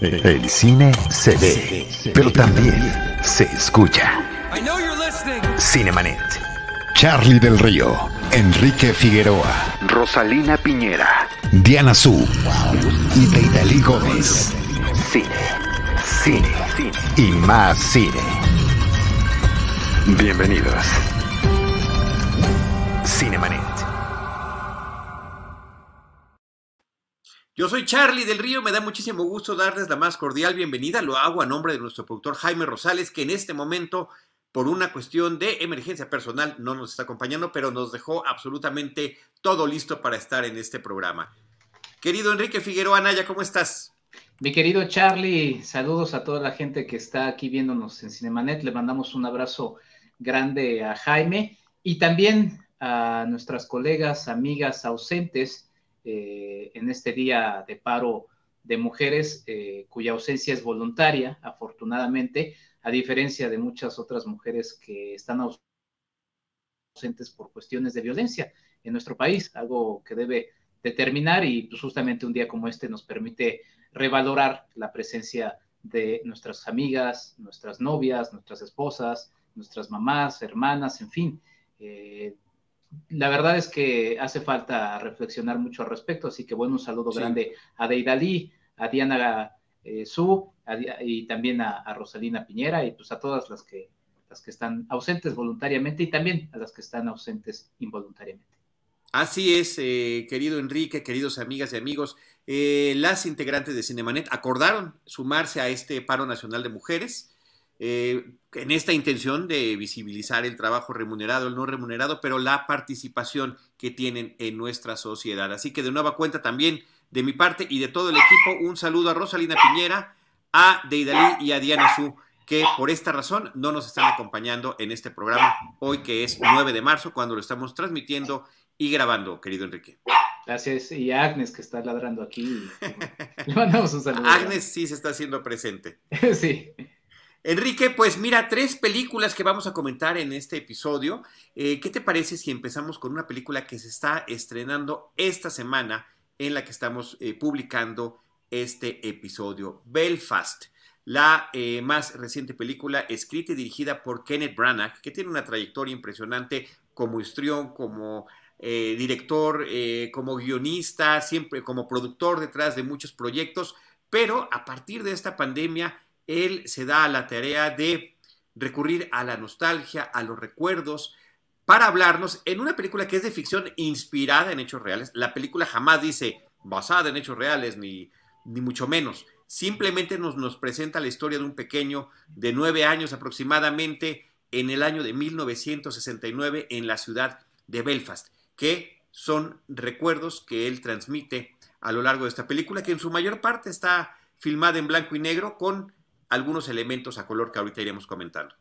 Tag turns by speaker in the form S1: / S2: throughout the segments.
S1: El cine se ve, pero también se escucha. Cinemanet. Charlie del Río, Enrique Figueroa, Rosalina Piñera, Diana Su y Deidali Gómez. Cine, cine, cine y más cine. Bienvenidos. Cinemanet.
S2: Yo soy Charlie del Río, me da muchísimo gusto darles la más cordial bienvenida. Lo hago a nombre de nuestro productor Jaime Rosales, que en este momento, por una cuestión de emergencia personal, no nos está acompañando, pero nos dejó absolutamente todo listo para estar en este programa. Querido Enrique Figueroa Naya, ¿cómo estás?
S3: Mi querido Charlie, saludos a toda la gente que está aquí viéndonos en Cinemanet. Le mandamos un abrazo grande a Jaime y también a nuestras colegas, amigas ausentes eh, en este día de paro de mujeres eh, cuya ausencia es voluntaria, afortunadamente, a diferencia de muchas otras mujeres que están ausentes por cuestiones de violencia en nuestro país, algo que debe determinar y pues, justamente un día como este nos permite revalorar la presencia de nuestras amigas, nuestras novias, nuestras esposas, nuestras mamás, hermanas, en fin, eh, la verdad es que hace falta reflexionar mucho al respecto, así que bueno, un saludo grande a Deidali, a Diana eh, Su y también a, Rosalina Piñera y pues a todas las que, las que están ausentes voluntariamente y también a las que están ausentes involuntariamente.
S2: Así es, eh, querido Enrique, queridos amigas y amigos, eh, las integrantes de Cinemanet acordaron sumarse a este paro nacional de mujeres eh, en esta intención de visibilizar el trabajo remunerado, el no remunerado, pero la participación que tienen en nuestra sociedad. Así que de nueva cuenta también de mi parte y de todo el equipo, un saludo a Rosalina Piñera, a Deidali y a Diana Su, que por esta razón no nos están acompañando en este programa hoy que es 9 de marzo, cuando lo estamos transmitiendo y grabando, querido Enrique.
S3: Gracias. Y a Agnes que está ladrando aquí. Le mandamos un saludo.
S2: Agnes sí se está haciendo presente.
S3: sí.
S2: Enrique, pues mira, tres películas que vamos a comentar en este episodio. Eh, ¿Qué te parece si empezamos con una película que se está estrenando esta semana en la que estamos eh, publicando este episodio? Belfast, la eh, más reciente película escrita y dirigida por Kenneth Branagh, que tiene una trayectoria impresionante como histrión, como director, como guionista, siempre como productor detrás de muchos proyectos, pero a partir de esta pandemia él se da a la tarea de recurrir a la nostalgia, a los recuerdos, para hablarnos en una película que es de ficción inspirada en hechos reales. La película jamás dice basada en hechos reales, ni, ni mucho menos. Simplemente nos, nos presenta la historia de un pequeño de nueve años aproximadamente en el año de 1969 en la ciudad de Belfast, que son recuerdos que él transmite a lo largo de esta película, que en su mayor parte está filmada en blanco y negro con algunos elementos a color que ahorita iremos comentando.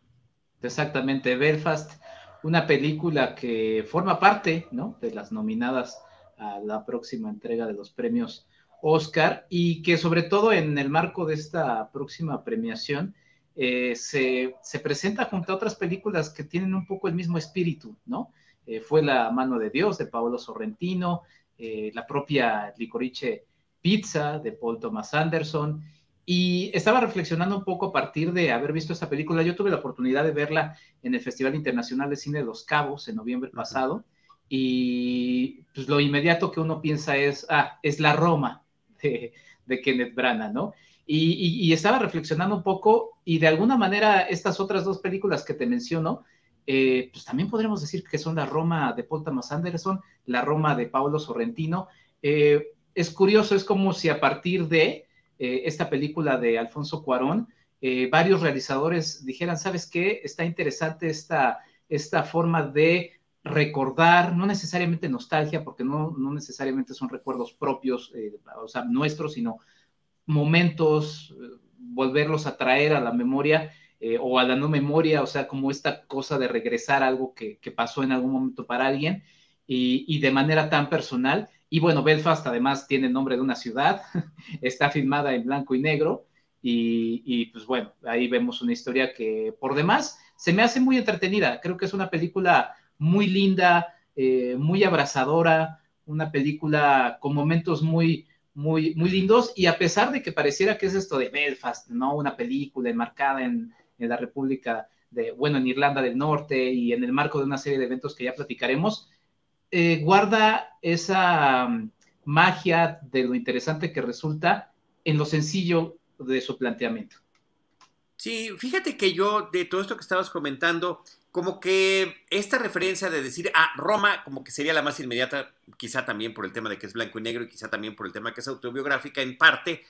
S3: Exactamente, Belfast, una película que forma parte ¿no? de las nominadas a la próxima entrega de los premios Oscar y que sobre todo en el marco de esta próxima premiación eh, se, presenta junto a otras películas que tienen un poco el mismo espíritu, ¿no? Eh, fue La mano de Dios de Paolo Sorrentino, eh, la propia Licorice Pizza de Paul Thomas Anderson y estaba reflexionando un poco a partir de haber visto esta película. Yo tuve la oportunidad de verla en el Festival Internacional de Cine de Los Cabos en noviembre pasado. Y pues lo inmediato que uno piensa es, ah, es la Roma de, Kenneth Branagh, ¿no? Y, estaba reflexionando un poco y de alguna manera estas otras dos películas que te menciono, eh, pues también podríamos decir que son la Roma de Paul Thomas Anderson, la Roma de Paolo Sorrentino. Eh, es curioso, es como si a partir de eh, esta película de Alfonso Cuarón, eh, varios realizadores dijeran, ¿sabes qué? Está interesante esta, esta forma de recordar, no necesariamente nostalgia, porque no, no necesariamente son recuerdos propios, eh, o sea, nuestros, sino momentos, volverlos a traer a la memoria o a la no memoria, o sea, como esta cosa de regresar algo que, que pasó en algún momento para alguien y, y de manera tan personal y bueno, Belfast además tiene el nombre de una ciudad, está filmada en blanco y negro y, pues bueno, ahí vemos una historia que por demás se me hace muy entretenida. Creo que es una película muy linda, eh, muy abrazadora, una película con momentos muy, muy, muy lindos y a pesar de que pareciera que es esto de Belfast, ¿no? Una película enmarcada en, en la República de, bueno, en Irlanda del Norte y en el marco de una serie de eventos que ya platicaremos, eh, guarda esa mm, magia de lo interesante que resulta en lo sencillo de su planteamiento.
S2: Sí, fíjate que yo, de todo esto que estabas comentando, como que esta referencia de decir, a ah, Roma, como que sería la más inmediata, quizá también por el tema de que es blanco y negro y quizá también por el tema que es autobiográfica en parte,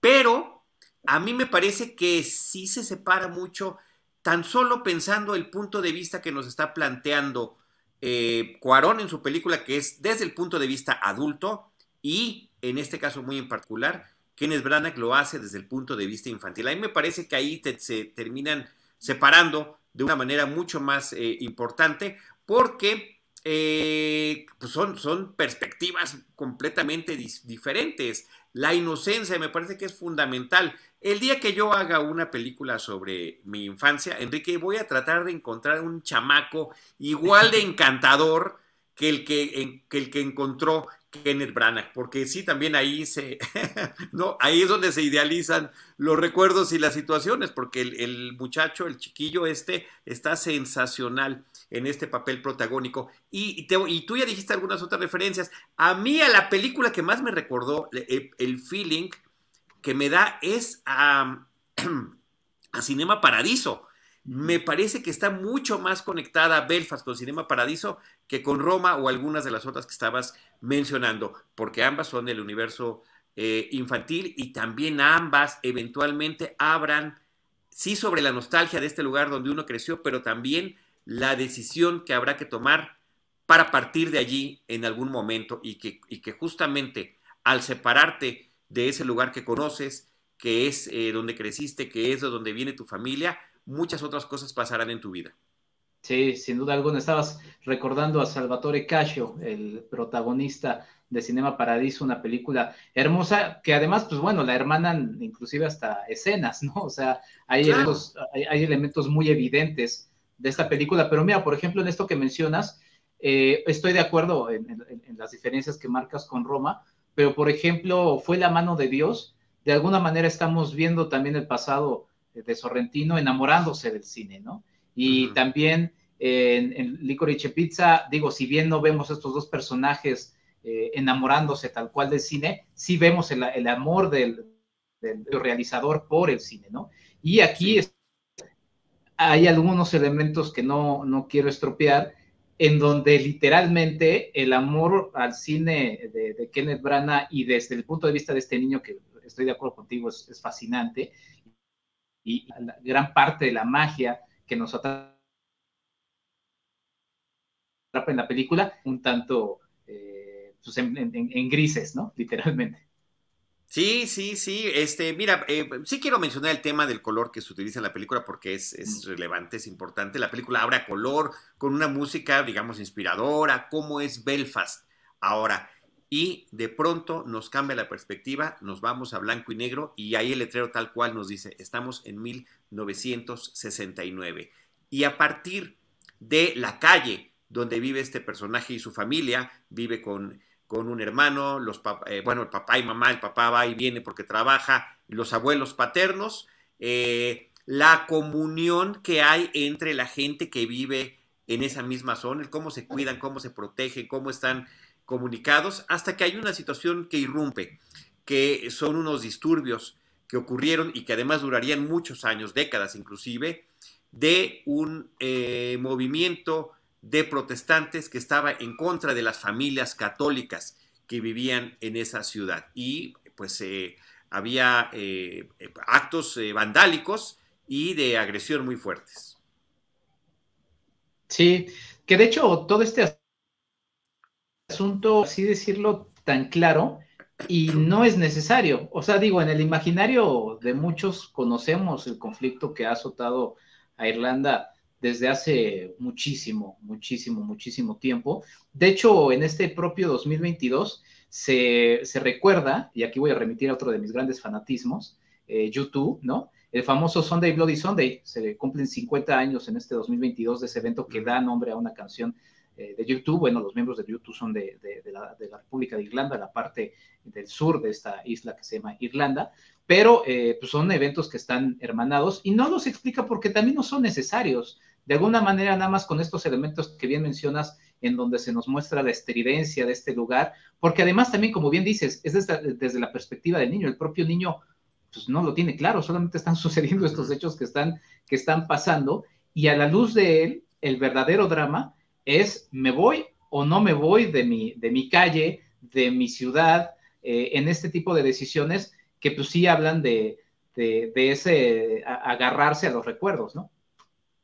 S2: pero a mí me parece que sí se separa mucho, tan solo pensando el punto de vista que nos está planteando eh, Cuarón en su película, que es desde el punto de vista adulto, y en este caso muy en particular, Kenneth Branagh lo hace desde el punto de vista infantil. A mí me parece que ahí se terminan separando de una manera mucho más eh, importante, porque eh, pues son, son perspectivas completamente diferentes. La inocencia me parece que es fundamental. El día que yo haga una película sobre mi infancia, Enrique, voy a tratar de encontrar un chamaco igual de encantador que el que, que, el que encontró Kenneth Branagh, porque sí, también ahí se, no, ahí es donde se idealizan los recuerdos y las situaciones, porque el, muchacho, el chiquillo este, está sensacional en este papel protagónico. Y, y, tú ya dijiste algunas otras referencias. A mí, a la película que más me recordó el, el feeling que me da es a, a Cinema Paradiso. Me parece que está mucho más conectada Belfast con Cinema Paradiso que con Roma o algunas de las otras que estabas mencionando, porque ambas son del universo eh, infantil y también ambas eventualmente abran, sí, sobre la nostalgia de este lugar donde uno creció, pero también la decisión que habrá que tomar para partir de allí en algún momento y que, y que justamente al separarte de ese lugar que conoces, que es eh, donde creciste, que es de donde viene tu familia, muchas otras cosas pasarán en tu vida.
S3: Sí, sin duda alguna. Estabas recordando a Salvatore Cascio, el protagonista de Cinema Paradiso, una película hermosa que además, pues bueno, la hermanan inclusive hasta escenas, ¿no? O sea, hay, elementos, hay, elementos muy evidentes de esta película. Pero mira, por ejemplo, en esto que mencionas, eh, estoy de acuerdo en, las diferencias que marcas con Roma, pero por ejemplo, fue la mano de Dios. De alguna manera estamos viendo también el pasado de Sorrentino enamorándose del cine, ¿no? Y también en, en, Licorice Pizza, digo, si bien no vemos estos dos personajes eh, enamorándose tal cual del cine, sí vemos el, amor del, realizador por el cine, ¿no? Y aquí hay algunos elementos que no, no quiero estropear, en donde literalmente el amor al cine de, Kenneth Branagh y desde el punto de vista de este niño, que estoy de acuerdo contigo, es, fascinante, y gran parte de la magia que nos atrapa en la película, un tanto eh, pues en, grises, ¿no? Literalmente.
S2: Sí, sí, sí. Este, mira, eh, sí quiero mencionar el tema del color que se utiliza en la película porque es, es relevante, es importante. La película abre a color con una música, digamos, inspiradora, como es Belfast. Ahora, y de pronto nos cambia la perspectiva, nos vamos a blanco y negro y ahí el letrero tal cual nos dice, estamos en 1969. Y a partir de la calle donde vive este personaje y su familia, vive con, con un hermano, los eh, bueno, el papá y mamá, el papá va y viene porque trabaja, los abuelos paternos, eh, la comunión que hay entre la gente que vive en esa misma zona, cómo se cuidan, cómo se protegen, cómo están comunicados hasta que hay una situación que irrumpe, que son unos disturbios que ocurrieron y que además durarían muchos años, décadas inclusive, de un eh, movimiento de protestantes que estaba en contra de las familias católicas que vivían en esa ciudad. Y pues eh, había eh, actos vandálicos y de agresión muy fuertes.
S3: Sí, que de hecho todo este asunto, así decirlo, tan claro y no es necesario. O sea, digo, en el imaginario de muchos conocemos el conflicto que ha azotado a Irlanda desde hace muchísimo, muchísimo, muchísimo tiempo. De hecho, en este propio 2022 se, se recuerda, y aquí voy a remitir a otro de mis grandes fanatismos, eh, YouTube, ¿no? El famoso Sunday Bloody Sunday, se cumplen 50 años en este 2022 de ese evento que da nombre a una canción eh, de YouTube. Bueno, los miembros de YouTube son de, la, República de Irlanda, la parte del sur de esta isla que se llama Irlanda, pero eh, pues son eventos que están hermanados y no los explica porque también no son necesarios. De alguna manera, nada más con estos elementos que bien mencionas, en donde se nos muestra la estridencia de este lugar, porque además también, como bien dices, es desde, desde la perspectiva del niño, el propio niño pues no lo tiene claro, solamente están sucediendo estos hechos que están, que están pasando y a la luz de él, el verdadero drama es me voy o no me voy de mi, de mi calle, de mi ciudad, eh, en este tipo de decisiones que pues sí hablan de, de, ese agarrarse a los recuerdos, ¿no?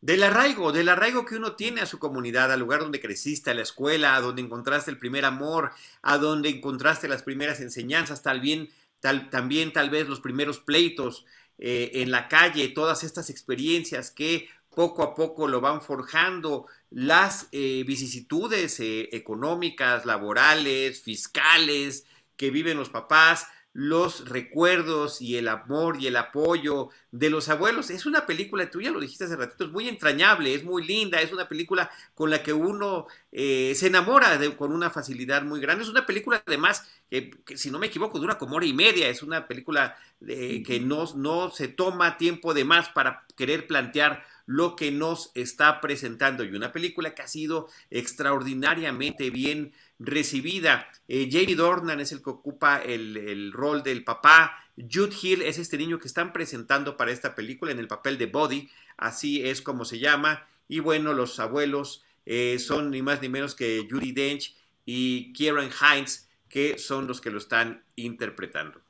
S2: Del arraigo, del arraigo que uno tiene a su comunidad, al lugar donde creciste, a la escuela, a donde encontraste el primer amor, a donde encontraste las primeras enseñanzas, tal bien, tal, también tal vez los primeros pleitos eh, en la calle, todas estas experiencias que poco a poco lo van forjando las eh, vicisitudes eh, económicas, laborales, fiscales que viven los papás, los recuerdos y el amor y el apoyo de los abuelos. Es una película, tú ya lo dijiste hace ratito, es muy entrañable, es muy linda, es una película con la que uno eh, se enamora con una facilidad muy grande. Es una película además que, si no me equivoco, dura como hora y media. Es una película que no, no se toma tiempo de más para querer plantear lo que nos está presentando y una película que ha sido extraordinariamente bien recibida. Eh, Jamie Dornan es el que ocupa el, rol del papá. Jude Hill es este niño que están presentando para esta película en el papel de Body, así es como se llama. Y bueno, los abuelos eh, son ni más ni menos que Judy Dench y Kieran Hines, que son los que lo están interpretando.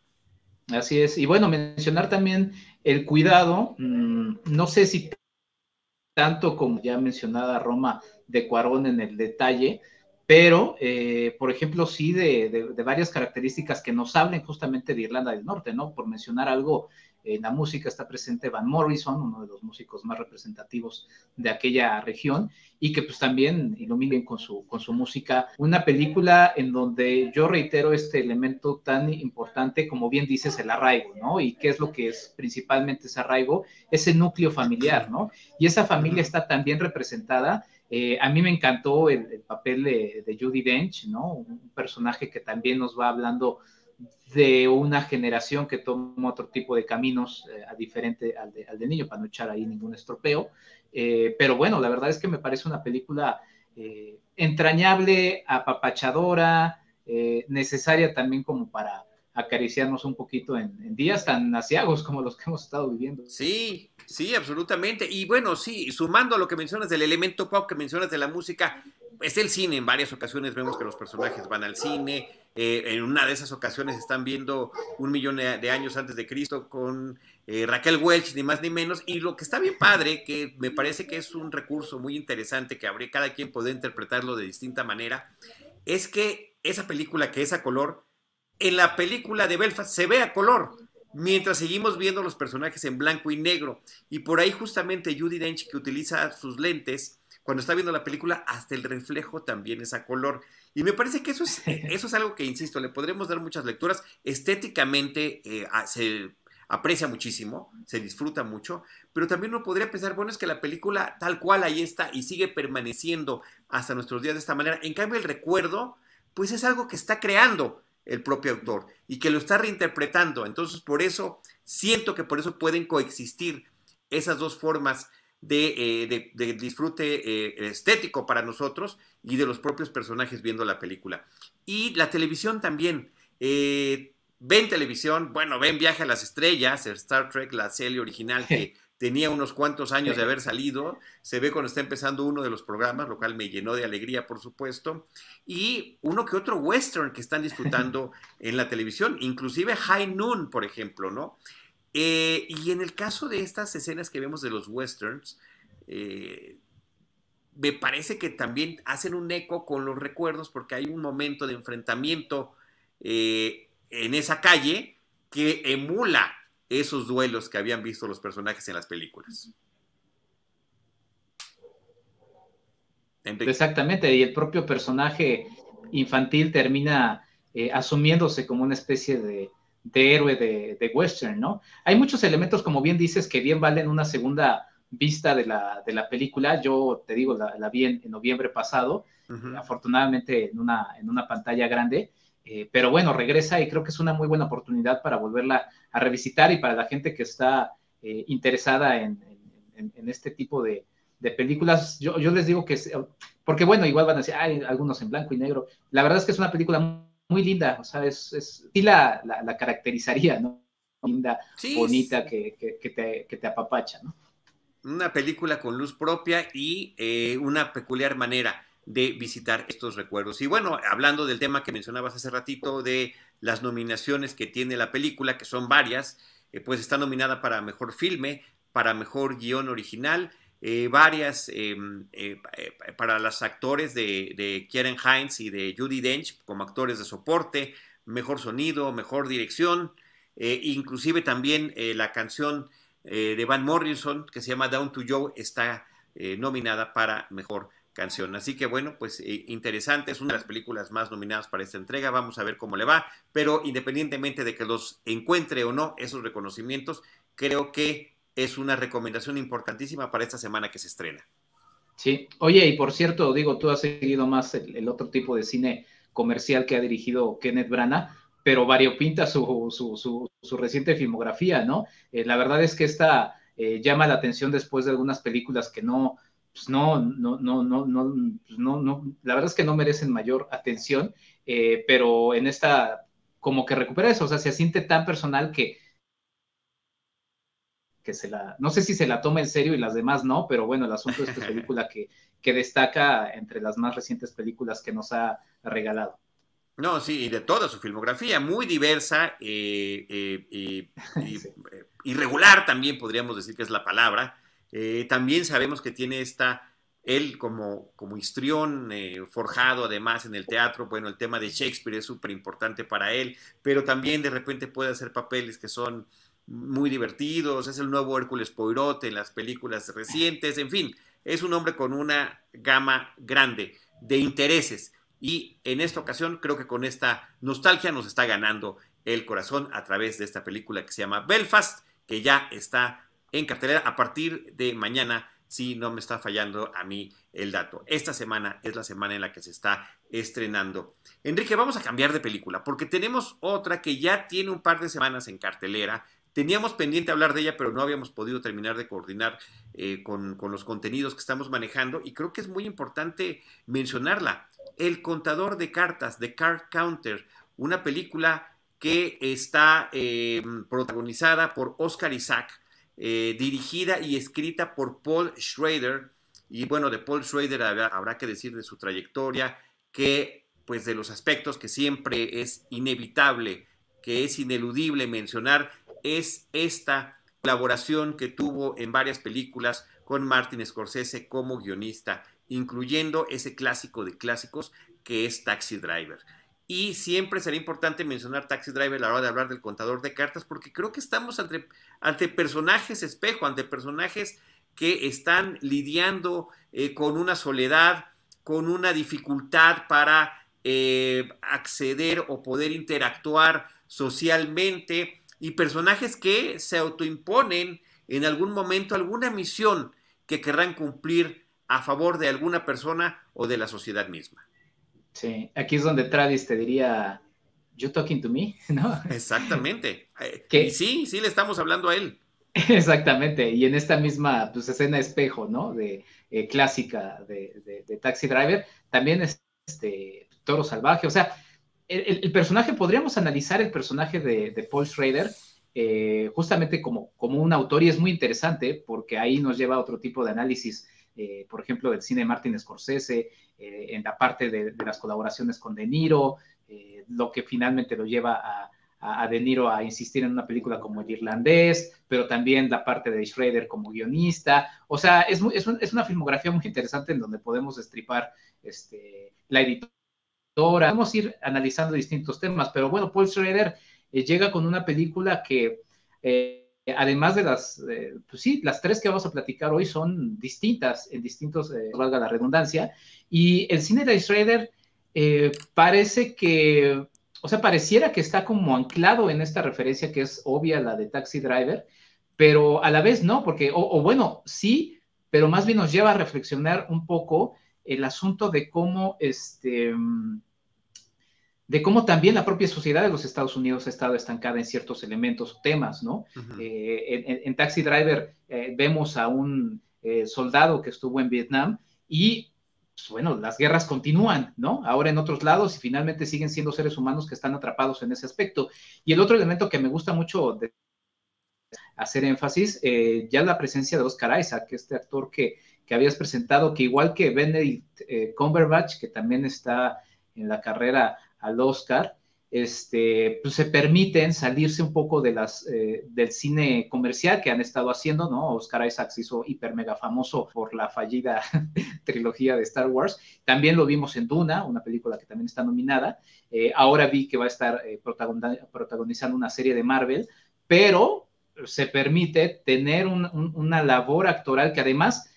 S3: Así es. Y bueno, mencionar también el cuidado. Mm, no sé si tanto como ya mencionada Roma de Cuarón en el detalle, pero, eh, por ejemplo, sí de, varias características que nos hablen justamente de Irlanda del Norte, ¿no? Por mencionar algo, en la música está presente Van Morrison, uno de los músicos más representativos de aquella región, y que pues también iluminen con su, con su música una película en donde yo reitero este elemento tan importante como bien dices el arraigo, ¿no? Y qué es lo que es principalmente ese arraigo, ese núcleo familiar, ¿no? Y esa familia está también representada eh, a mí me encantó el, papel de, Judy Dench, ¿no? Un personaje que también nos va hablando de una generación que toma otro tipo de caminos eh, a diferente al de, niño, para no echar ahí ningún estropeo. Eh, pero bueno, la verdad es que me parece una película entrañable, apapachadora, necesaria también como para acariciarnos un poquito en, días tan asiagos como los que hemos estado viviendo.
S2: Sí, sí, absolutamente. Y bueno, sí, sumando a lo que mencionas del elemento pop que mencionas de la música, es el cine. En varias ocasiones vemos que los personajes van al cine. Eh, en una de esas ocasiones están viendo un millón de años antes de Cristo con eh, Raquel Welch, ni más ni menos. Y lo que está bien padre, que me parece que es un recurso muy interesante que habría cada quien poder interpretarlo de distinta manera, es que esa película que es a color en la película de Belfast se ve a color, mientras seguimos viendo los personajes en blanco y negro. Y por ahí justamente Judy Dench, que utiliza sus lentes, cuando está viendo la película, hasta el reflejo también es a color. Y me parece que eso es, eso es algo que, insisto, le podremos dar muchas lecturas. Estéticamente eh, se aprecia muchísimo, se disfruta mucho, pero también uno podría pensar, bueno, es que la película tal cual ahí está y sigue permaneciendo hasta nuestros días de esta manera. En cambio, el recuerdo, pues es algo que está creando el propio autor y que lo está reinterpretando. Entonces, por eso, siento que por eso pueden coexistir esas dos formas de, eh, disfrute eh, estético para nosotros y de los propios personajes viendo la película. Y la televisión también. Eh, ven televisión, bueno, ven Viaje a las Estrellas, Star Trek, la serie original que tenía unos cuantos años de haber salido, se ve cuando está empezando uno de los programas, lo cual me llenó de alegría, por supuesto, y uno que otro western que están disfrutando en la televisión, inclusive High Noon, por ejemplo, ¿no? Eh, y en el caso de estas escenas que vemos de los westerns, eh, me parece que también hacen un eco con los recuerdos porque hay un momento de enfrentamiento eh, en esa calle que emula esos duelos que habían visto los personajes en las películas.
S3: Exactamente, y el propio personaje infantil termina eh, asumiéndose como una especie de, héroe de, western, ¿no? Hay muchos elementos, como bien dices, que bien valen una segunda vista de la, de la película. Yo te digo, la, vi en, noviembre pasado, afortunadamente en una, en una pantalla grande. Eh, pero bueno, regresa y creo que es una muy buena oportunidad para volverla a revisitar y para la gente que está eh, interesada en, este tipo de, películas. Yo, les digo que, porque bueno, igual van a decir, hay algunos en blanco y negro. La verdad es que es una película muy, linda, o sea, es, es sí la, la, caracterizaría, ¿no? Linda, bonita, que, te, que te apapacha, ¿no?
S2: Una película con luz propia y eh, una peculiar manera de visitar estos recuerdos. Y bueno, hablando del tema que mencionabas hace ratito de las nominaciones que tiene la película, que son varias, eh, pues está nominada para mejor filme, para mejor guion original, eh, varias em, eh, para los actores de, de Kieran Hines y de Judy Dench como actores de soporte, mejor sonido, mejor dirección, inclusive también la canción de Van Morrison que se llama Down to Joe está nominada para mejor canción. Así que bueno, pues eh, interesante, es una de las películas más nominadas para esta entrega, vamos a ver cómo le va, pero independientemente de que los encuentre o no esos reconocimientos, creo que es una recomendación importantísima para esta semana que se estrena.
S3: Sí, oye, y por cierto, digo, tú has seguido más el, otro tipo de cine comercial que ha dirigido Kenneth Branagh, pero variopinta su, su, su, reciente filmografía, ¿no? Eh, la verdad es que esta eh, llama la atención después de algunas películas que no, pues no, no, no, no, no, pues no, no, la verdad es que no merecen mayor atención, eh, pero en esta como que recupera eso, o sea, se siente tan personal que, que se la, no sé si se la toma en serio y las demás no, pero bueno, el asunto es que es película que, que destaca entre las más recientes películas que nos ha regalado.
S2: No, sí, y de toda su filmografía, muy diversa eh, eh, y, irregular también podríamos decir que es la palabra. Eh, también sabemos que tiene esta, él como, como histrión eh, forjado además en el teatro, bueno, el tema de Shakespeare es súper importante para él, pero también de repente puede hacer papeles que son muy divertidos, es el nuevo Hércules Poirot en las películas recientes, en fin, es un hombre con una gama grande de intereses y en esta ocasión creo que con esta nostalgia nos está ganando el corazón a través de esta película que se llama Belfast, que ya está en cartelera a partir de mañana, si no me está fallando a mí el dato. Esta semana es la semana en la que se está estrenando. Enrique, vamos a cambiar de película porque tenemos otra que ya tiene un par de semanas en cartelera. Teníamos pendiente hablar de ella, pero no habíamos podido terminar de coordinar eh, con, con, los contenidos que estamos manejando y creo que es muy importante mencionarla. El contador de cartas, The Card Counter, una película que está eh, protagonizada por Oscar Isaac, eh, dirigida y escrita por Paul Schrader. Y bueno, de Paul Schrader habrá, que decir de su trayectoria que, pues de los aspectos que siempre es inevitable, que es ineludible mencionar, es esta colaboración que tuvo en varias películas con Martin Scorsese como guionista, incluyendo ese clásico de clásicos que es Taxi Driver. Y siempre será importante mencionar Taxi Driver a la hora de hablar del contador de cartas, porque creo que estamos ante, personajes espejo, ante personajes que están lidiando eh, con una soledad, con una dificultad para eh, acceder o poder interactuar socialmente, y personajes que se autoimponen en algún momento alguna misión que querrán cumplir a favor de alguna persona o de la sociedad misma.
S3: Sí, aquí es donde Travis te diría, you talking to me, ¿no?
S2: Exactamente. Y sí, sí le estamos hablando a él.
S3: Exactamente, y en esta misma pues, escena espejo, ¿no? De eh, clásica de, Taxi Driver, también es este Toro Salvaje, o sea, el, personaje, podríamos analizar el personaje de, Paul Schrader eh, justamente como, como un autor y es muy interesante porque ahí nos lleva a otro tipo de análisis eh, por ejemplo, del cine de Martin Scorsese, eh, en la parte de, las colaboraciones con De Niro, eh, lo que finalmente lo lleva a, De Niro a insistir en una película como El Irlandés, pero también la parte de Schrader como guionista. O sea, es, es, una filmografía muy interesante en donde podemos destripar este, la editora. Podemos ir analizando distintos temas, pero bueno, Paul Schrader llega con una película que además de las, eh, pues sí, las tres que vamos a platicar hoy son distintas, en distintos, eh, valga la redundancia, y el cine de Schrader eh, parece que, o sea, pareciera que está como anclado en esta referencia que es obvia, la de Taxi Driver, pero a la vez no, porque, o, bueno, sí, pero más bien nos lleva a reflexionar un poco el asunto de cómo, este, de cómo también la propia sociedad de los Estados Unidos ha estado estancada en ciertos elementos o temas, ¿no? Eh, en, Taxi Driver eh, vemos a un eh, soldado que estuvo en Vietnam y pues, bueno, las guerras continúan, ¿no? Ahora en otros lados y finalmente siguen siendo seres humanos que están atrapados en ese aspecto. Y el otro elemento que me gusta mucho hacer énfasis, ya la presencia de Oscar Isaac, este actor que, que habías presentado, que igual que Benedict Cumberbatch, que también está en la carrera al Oscar, este, pues se permiten salirse un poco de las, eh, del cine comercial que han estado haciendo, ¿no? Oscar Isaac se hizo hiper mega famoso por la fallida trilogía de Star Wars. También lo vimos en Duna, una película que también está nominada. Eh, ahora vi que va a estar eh, protagonizando una serie de Marvel, pero se permite tener una labor actoral que además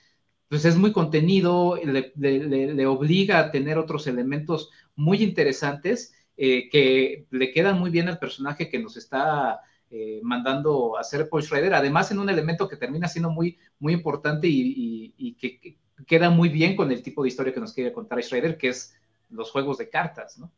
S3: pues es muy contenido, le, le obliga a tener otros elementos muy interesantes eh, que le quedan muy bien al personaje que nos está eh, mandando a hacer Paul Schrader, además en un elemento que termina siendo muy, muy importante y, que, queda muy bien con el tipo de historia que nos quiere contar Schrader, que es los juegos de cartas, ¿no?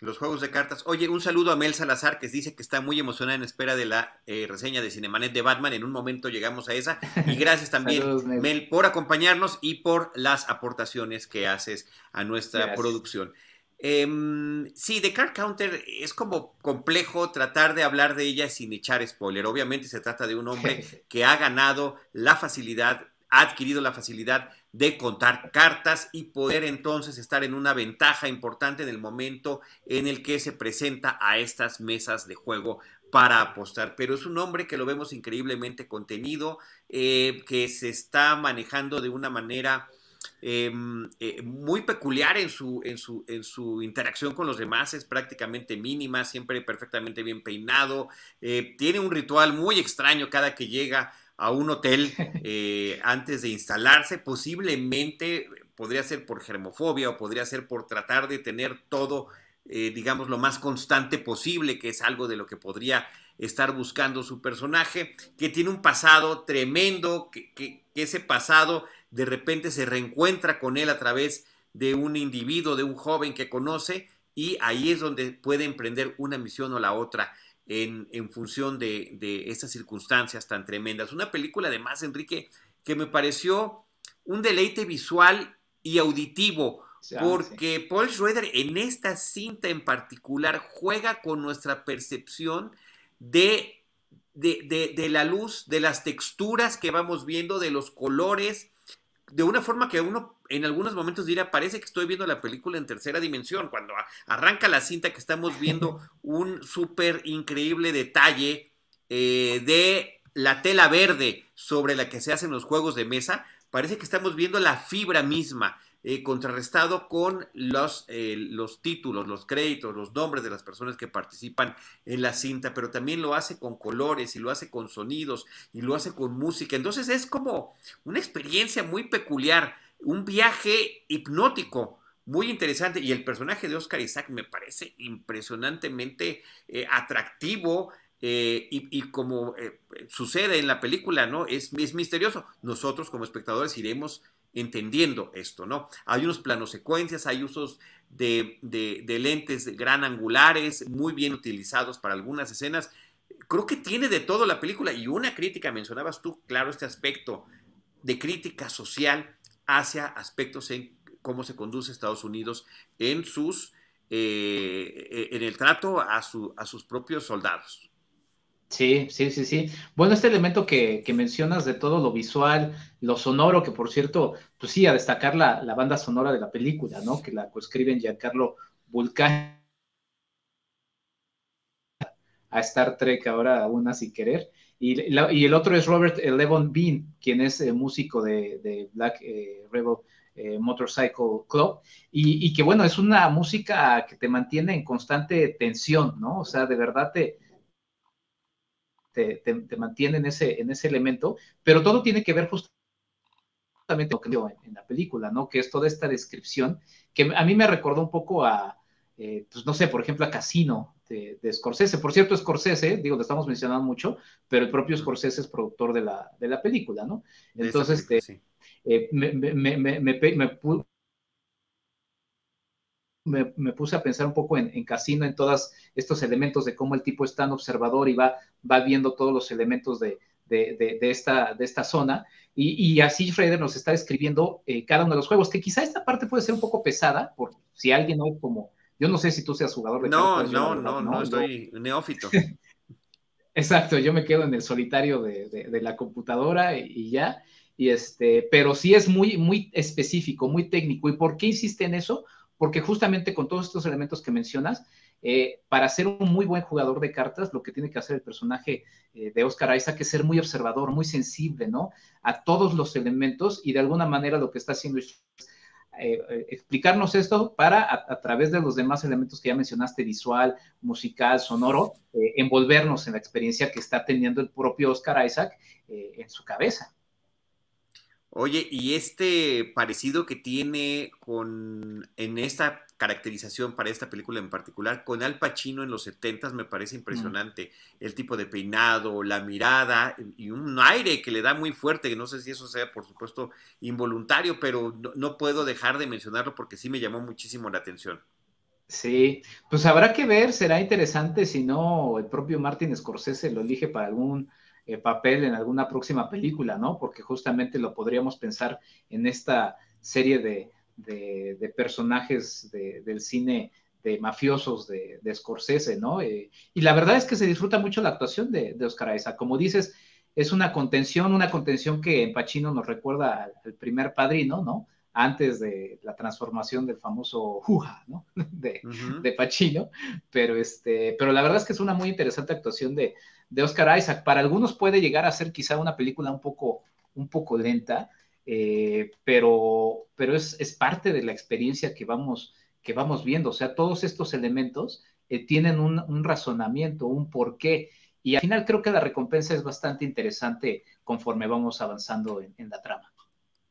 S2: Los juegos de cartas. Oye, un saludo a Mel Salazar, que dice que está muy emocionada en espera de la eh, reseña de Cinemanet de Batman. En un momento llegamos a esa. Y gracias también, Mel. por acompañarnos y por las aportaciones que haces a nuestra producción. Em, sí, The Card Counter es como complejo tratar de hablar de ella sin echar spoiler. Obviamente se trata de un hombre que ha ganado la facilidad, ha adquirido la facilidad de contar cartas y poder entonces estar en una ventaja importante en el momento en el que se presenta a estas mesas de juego para apostar. Pero es un hombre que lo vemos increíblemente contenido, eh, que se está manejando de una manera Em, eh, muy peculiar en su, en, su, en su interacción con los demás, es prácticamente mínima, siempre perfectamente bien peinado, eh, tiene un ritual muy extraño cada que llega a un hotel eh, antes de instalarse, posiblemente podría ser por germofobia o podría ser por tratar de tener todo, digamos, lo más constante posible, que es algo de lo que podría estar buscando su personaje, que tiene un pasado tremendo, que ese pasado de repente se reencuentra con él a través de un individuo, de un joven que conoce, y ahí es donde puede emprender una misión o la otra en, función de, de, estas circunstancias tan tremendas. Una película además, Enrique, que me pareció un deleite visual y auditivo, porque Paul Schroeder en esta cinta en particular juega con nuestra percepción de, de, de, la luz, de las texturas que vamos viendo, de los colores, de una forma que uno en algunos momentos dirá, parece que estoy viendo la película en tercera dimensión, cuando arranca la cinta que estamos viendo un súper increíble detalle eh, de la tela verde sobre la que se hacen los juegos de mesa, parece que estamos viendo la fibra misma eh, contrarrestado con los, eh, los títulos, los créditos, los nombres de las personas que participan en la cinta, pero también lo hace con colores y lo hace con sonidos y lo hace con música. Entonces es como una experiencia muy peculiar, un viaje hipnótico muy interesante y el personaje de Oscar Isaac me parece impresionantemente eh, atractivo, y, como sucede en la película, ¿no? Es, es, misterioso. Nosotros como espectadores iremos entendiendo esto, ¿no? Hay unos planos secuencias, hay usos de, de, lentes gran angulares, muy bien utilizados para algunas escenas. Creo que tiene de todo la película y una crítica, mencionabas tú, claro, este aspecto de crítica social hacia aspectos en cómo se conduce Estados Unidos en sus, eh, en el trato a, su, a sus propios soldados.
S3: Sí, sí, sí, sí. Bueno, este elemento que, mencionas de todo lo visual, lo sonoro, que por cierto, pues sí, a destacar la, banda sonora de la película, ¿no? Que la coescriben Giancarlo Vulcán a Star Trek ahora aún así querer. Y, y, el otro es Robert Levon Bean, quien es eh, músico de, Black eh, Rebel eh, Motorcycle Club, y, y, que bueno, es una música que te mantiene en constante tensión, ¿no? O sea, de verdad te, te, mantiene en ese, en ese elemento, pero todo tiene que ver justamente con lo que en, en la película, ¿no? Que es toda esta descripción que a mí me recordó un poco a, eh, pues no sé, por ejemplo, a Casino de, Scorsese. Por cierto, Scorsese, digo, lo estamos mencionando mucho, pero el propio Scorsese es productor de la, de la película, ¿no? Entonces, este, eh, me, me, me, me, puse a pensar un poco en, Casino, en todos estos elementos de cómo el tipo es tan observador y va, va viendo todos los elementos de, de, esta, de esta zona. Y, así Schrader nos está describiendo eh, cada uno de los juegos, que quizá esta parte puede ser un poco pesada, por si alguien no como, yo no sé si tú seas jugador de
S2: No, no, no, no, estoy neófito.
S3: Exacto, yo me quedo en el solitario de, la computadora y, ya. Y este, pero sí es muy, muy específico, muy técnico. ¿Y por qué insiste en eso? Porque justamente con todos estos elementos que mencionas, eh, para ser un muy buen jugador de cartas, lo que tiene que hacer el personaje eh, de Oscar Isaac es ser muy observador, muy sensible, ¿no? A todos los elementos y de alguna manera lo que está haciendo es eh, explicarnos esto para, a, través de los demás elementos que ya mencionaste, visual, musical, sonoro, envolvernos en la experiencia que está teniendo el propio Oscar Isaac en su cabeza.
S2: Oye, y este parecido que tiene con en esta caracterización para esta película en particular, con Al Pacino en los 70 me parece impresionante. El tipo de peinado, la mirada y un aire que le da muy fuerte, no sé si eso sea por supuesto involuntario, pero no, puedo dejar de mencionarlo porque sí me llamó muchísimo la atención.
S3: Sí, pues habrá que ver, será interesante si no el propio Martin Scorsese lo elige para algún eh, papel en alguna próxima película, ¿no? Porque justamente lo podríamos pensar en esta serie de, personajes del cine de mafiosos de, Scorsese, ¿no? Eh, y la verdad es que se disfruta mucho la actuación de, Oscar Isaac. Como dices, es una contención, una contención que en Pacino nos recuerda al, primer padrino, ¿no? Antes de la transformación del famoso Juja, ¿no? De, de Pacino. Pero, este, pero la verdad es que es una muy interesante actuación de, de Oscar Isaac. Para algunos puede llegar a ser quizá una película un poco, un poco lenta, eh, pero, pero es, parte de la experiencia que vamos, que vamos viendo. O sea, todos estos elementos eh, tienen un, razonamiento, un porqué. Y al final creo que la recompensa es bastante interesante conforme vamos avanzando en, la trama.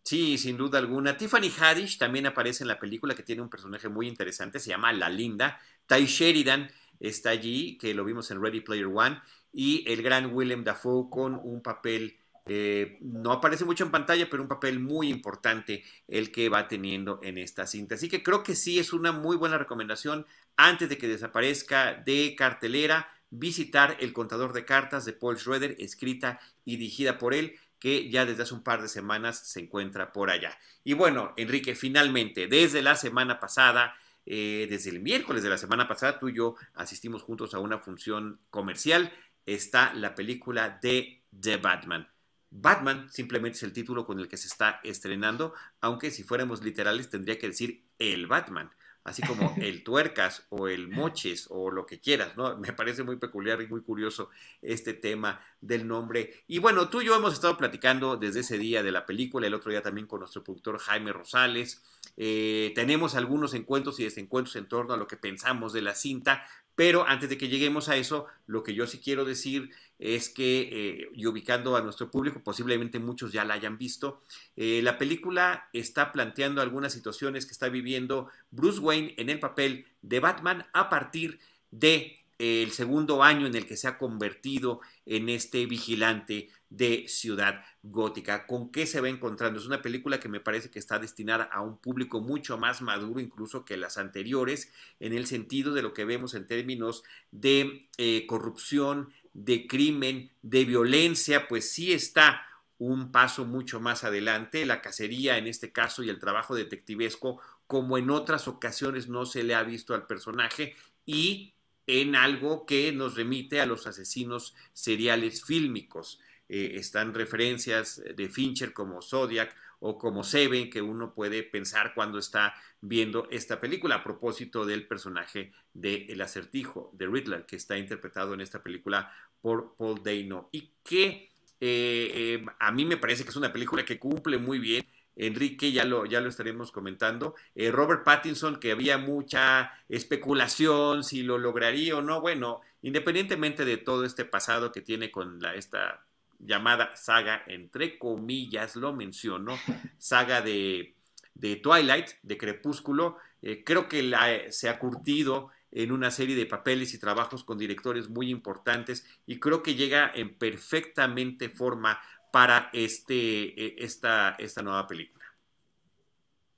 S2: Sí, sin duda alguna. Tiffany Haddish también aparece en la película que tiene un personaje muy interesante, se llama La Linda. Ty Sheridan está allí, que lo vimos en Ready Player One y el gran Willem Dafoe con un papel, eh, no aparece mucho en pantalla, pero un papel muy importante el que va teniendo en esta cinta. Así que creo que sí es una muy buena recomendación antes de que desaparezca de cartelera visitar El contador de cartas de Paul Schroeder, escrita y dirigida por él, que ya desde hace un par de semanas se encuentra por allá. Y bueno, Enrique, finalmente, desde la semana pasada, eh, desde el miércoles de la semana pasada, tú y yo asistimos juntos a una función comercial está la película de The Batman. Batman simplemente es el título con el que se está estrenando, aunque si fuéramos literales tendría que decir el Batman, así como el tuercas o el moches o lo que quieras, ¿no? Me parece muy peculiar y muy curioso este tema del nombre. Y bueno, tú y yo hemos estado platicando desde ese día de la película, el otro día también con nuestro productor Jaime Rosales. Eh, tenemos algunos encuentros y desencuentros en torno a lo que pensamos de la cinta, pero antes de que lleguemos a eso, lo que yo sí quiero decir es que, eh, y ubicando a nuestro público, posiblemente muchos ya la hayan visto, eh, la película está planteando algunas situaciones que está viviendo Bruce Wayne en el papel de Batman a partir de el segundo año en el que se ha convertido en este vigilante de Ciudad Gótica. ¿Con qué se va encontrando? Es una película que me parece que está destinada a un público mucho más maduro incluso que las anteriores, en el sentido de lo que vemos en términos de eh, corrupción, de crimen, de violencia, pues sí está un paso mucho más adelante. La cacería en este caso y el trabajo detectivesco, como en otras ocasiones no se le ha visto al personaje y en algo que nos remite a los asesinos seriales fílmicos. Eh, están referencias de Fincher como Zodiac o como Seven que uno puede pensar cuando está viendo esta película a propósito del personaje de El acertijo de Riddler que está interpretado en esta película por Paul Dano y que eh, eh, a mí me parece que es una película que cumple muy bien Enrique, ya lo, ya lo estaremos comentando. Robert Pattinson, que había mucha especulación si lo lograría o no. Bueno, independientemente de todo este pasado que tiene con la, esta llamada saga, entre comillas, lo menciono, saga de, de Twilight, de Crepúsculo, eh, creo que la, se ha curtido en una serie de papeles y trabajos con directores muy importantes y creo que llega en perfectamente forma para este, e, esta, esta nueva película.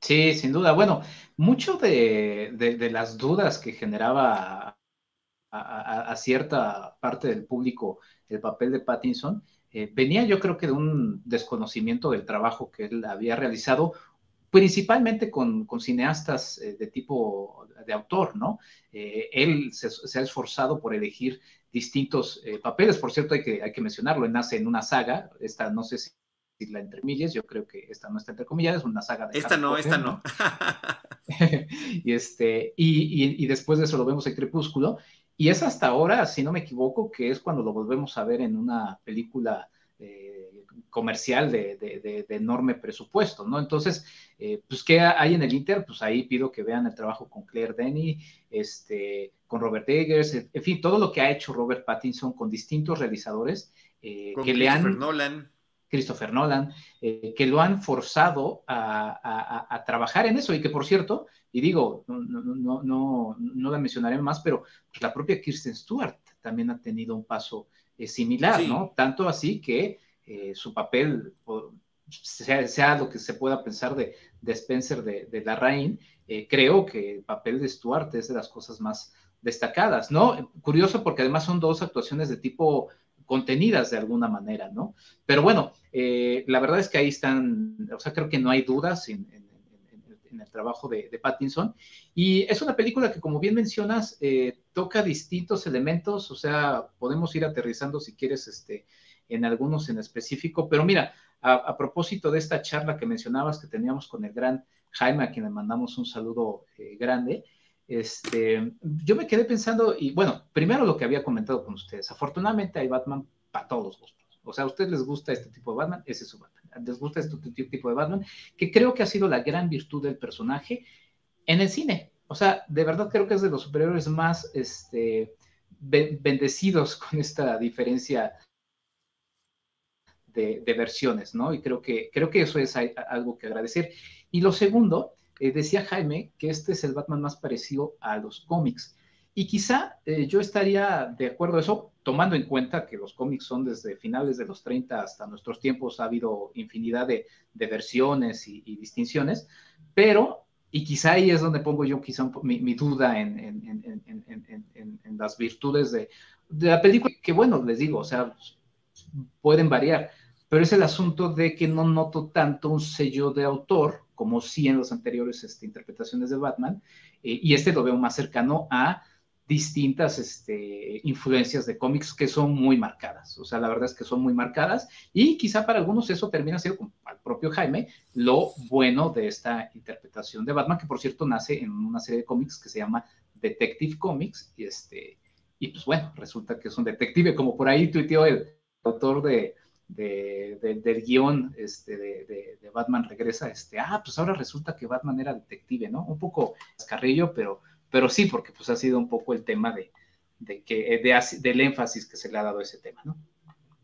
S3: Sí, sin duda. Bueno, mucho de, las dudas que generaba a, cierta parte del público el papel de Pattinson eh, venía yo creo que de un desconocimiento del trabajo que él había realizado, principalmente con, cineastas eh, de tipo de autor, ¿no? Eh, él se, ha esforzado por elegir distintos papeles, por cierto, hay que, hay que mencionarlo, él nace en una saga, esta no sé si la entre millas, yo creo que esta no está entre comillas, es una saga
S2: de... Esta no, esta no.
S3: y, este, y, y, después de eso lo vemos en Crepúsculo, y es hasta ahora, si no me equivoco, que es cuando lo volvemos a ver en una película eh, comercial de, enorme presupuesto, ¿no? Entonces, eh, pues, ¿qué hay en el Inter? Pues ahí pido que vean el trabajo con Claire Denny, este, con Robert Eggers, en fin, todo lo que ha hecho Robert Pattinson con distintos realizadores
S2: eh, que le han... Nolan
S3: Christopher Nolan, eh, que lo han forzado a, trabajar en eso y que, por cierto, y digo, no, no, no, no la mencionaré más, pero pues, la propia Kirsten Stewart también ha tenido un paso eh, similar, ¿no? Tanto así que eh, su papel, sea, lo que se pueda pensar de, Spencer de, de la Rain, creo que el papel de Stewart es de las cosas más destacadas, ¿no? Curioso porque además son dos actuaciones de tipo contenidas de alguna manera, ¿no? Pero bueno, eh, la verdad es que ahí están, o sea, creo que no hay dudas en, el trabajo de, Pattinson. Y es una película que, como bien mencionas, eh, toca distintos elementos, o sea, podemos ir aterrizando si quieres este, en algunos en específico, pero mira, a, propósito de esta charla que mencionabas que teníamos con el gran Jaime, a quien le mandamos un saludo eh, grande, este, yo me quedé pensando, y bueno, primero lo que había comentado con ustedes, afortunadamente hay Batman para todos gustos. O sea, a ustedes les gusta este tipo de Batman, ese es su Batman. Les gusta este tipo de Batman, que creo que ha sido la gran virtud del personaje en el cine. O sea, de verdad creo que es de los superiores más este, bendecidos con esta diferencia de, de, versiones, ¿no? Y creo que, creo que eso es algo que agradecer. Y lo segundo eh, decía Jaime que este es el Batman más parecido a los cómics. Y quizá eh, yo estaría de acuerdo a eso, tomando en cuenta que los cómics son desde finales de los 30 hasta nuestros tiempos, ha habido infinidad de, versiones y, distinciones, pero, y quizá ahí es donde pongo yo quizá mi, duda en, las virtudes de, de la película, que bueno, les digo, o sea, pueden variar, pero es el asunto de que no noto tanto un sello de autor como sí en las anteriores este, interpretaciones de Batman, eh, y este lo veo más cercano a distintas este, influencias de cómics que son muy marcadas. O sea, la verdad es que son muy marcadas y quizá para algunos eso termina siendo, como al propio Jaime, lo bueno de esta interpretación de Batman, que por cierto nace en una serie de cómics que se llama Detective Comics. Y, este, y pues bueno, resulta que es un detective, como por ahí tuiteó el autor de, del guion este, de, Batman regresa, este, ah, pues ahora resulta que Batman era detective, ¿no? Un poco escarrillo, pero, pero sí, porque pues ha sido un poco el tema de, de que, de, del énfasis que se le ha dado a ese tema, ¿no?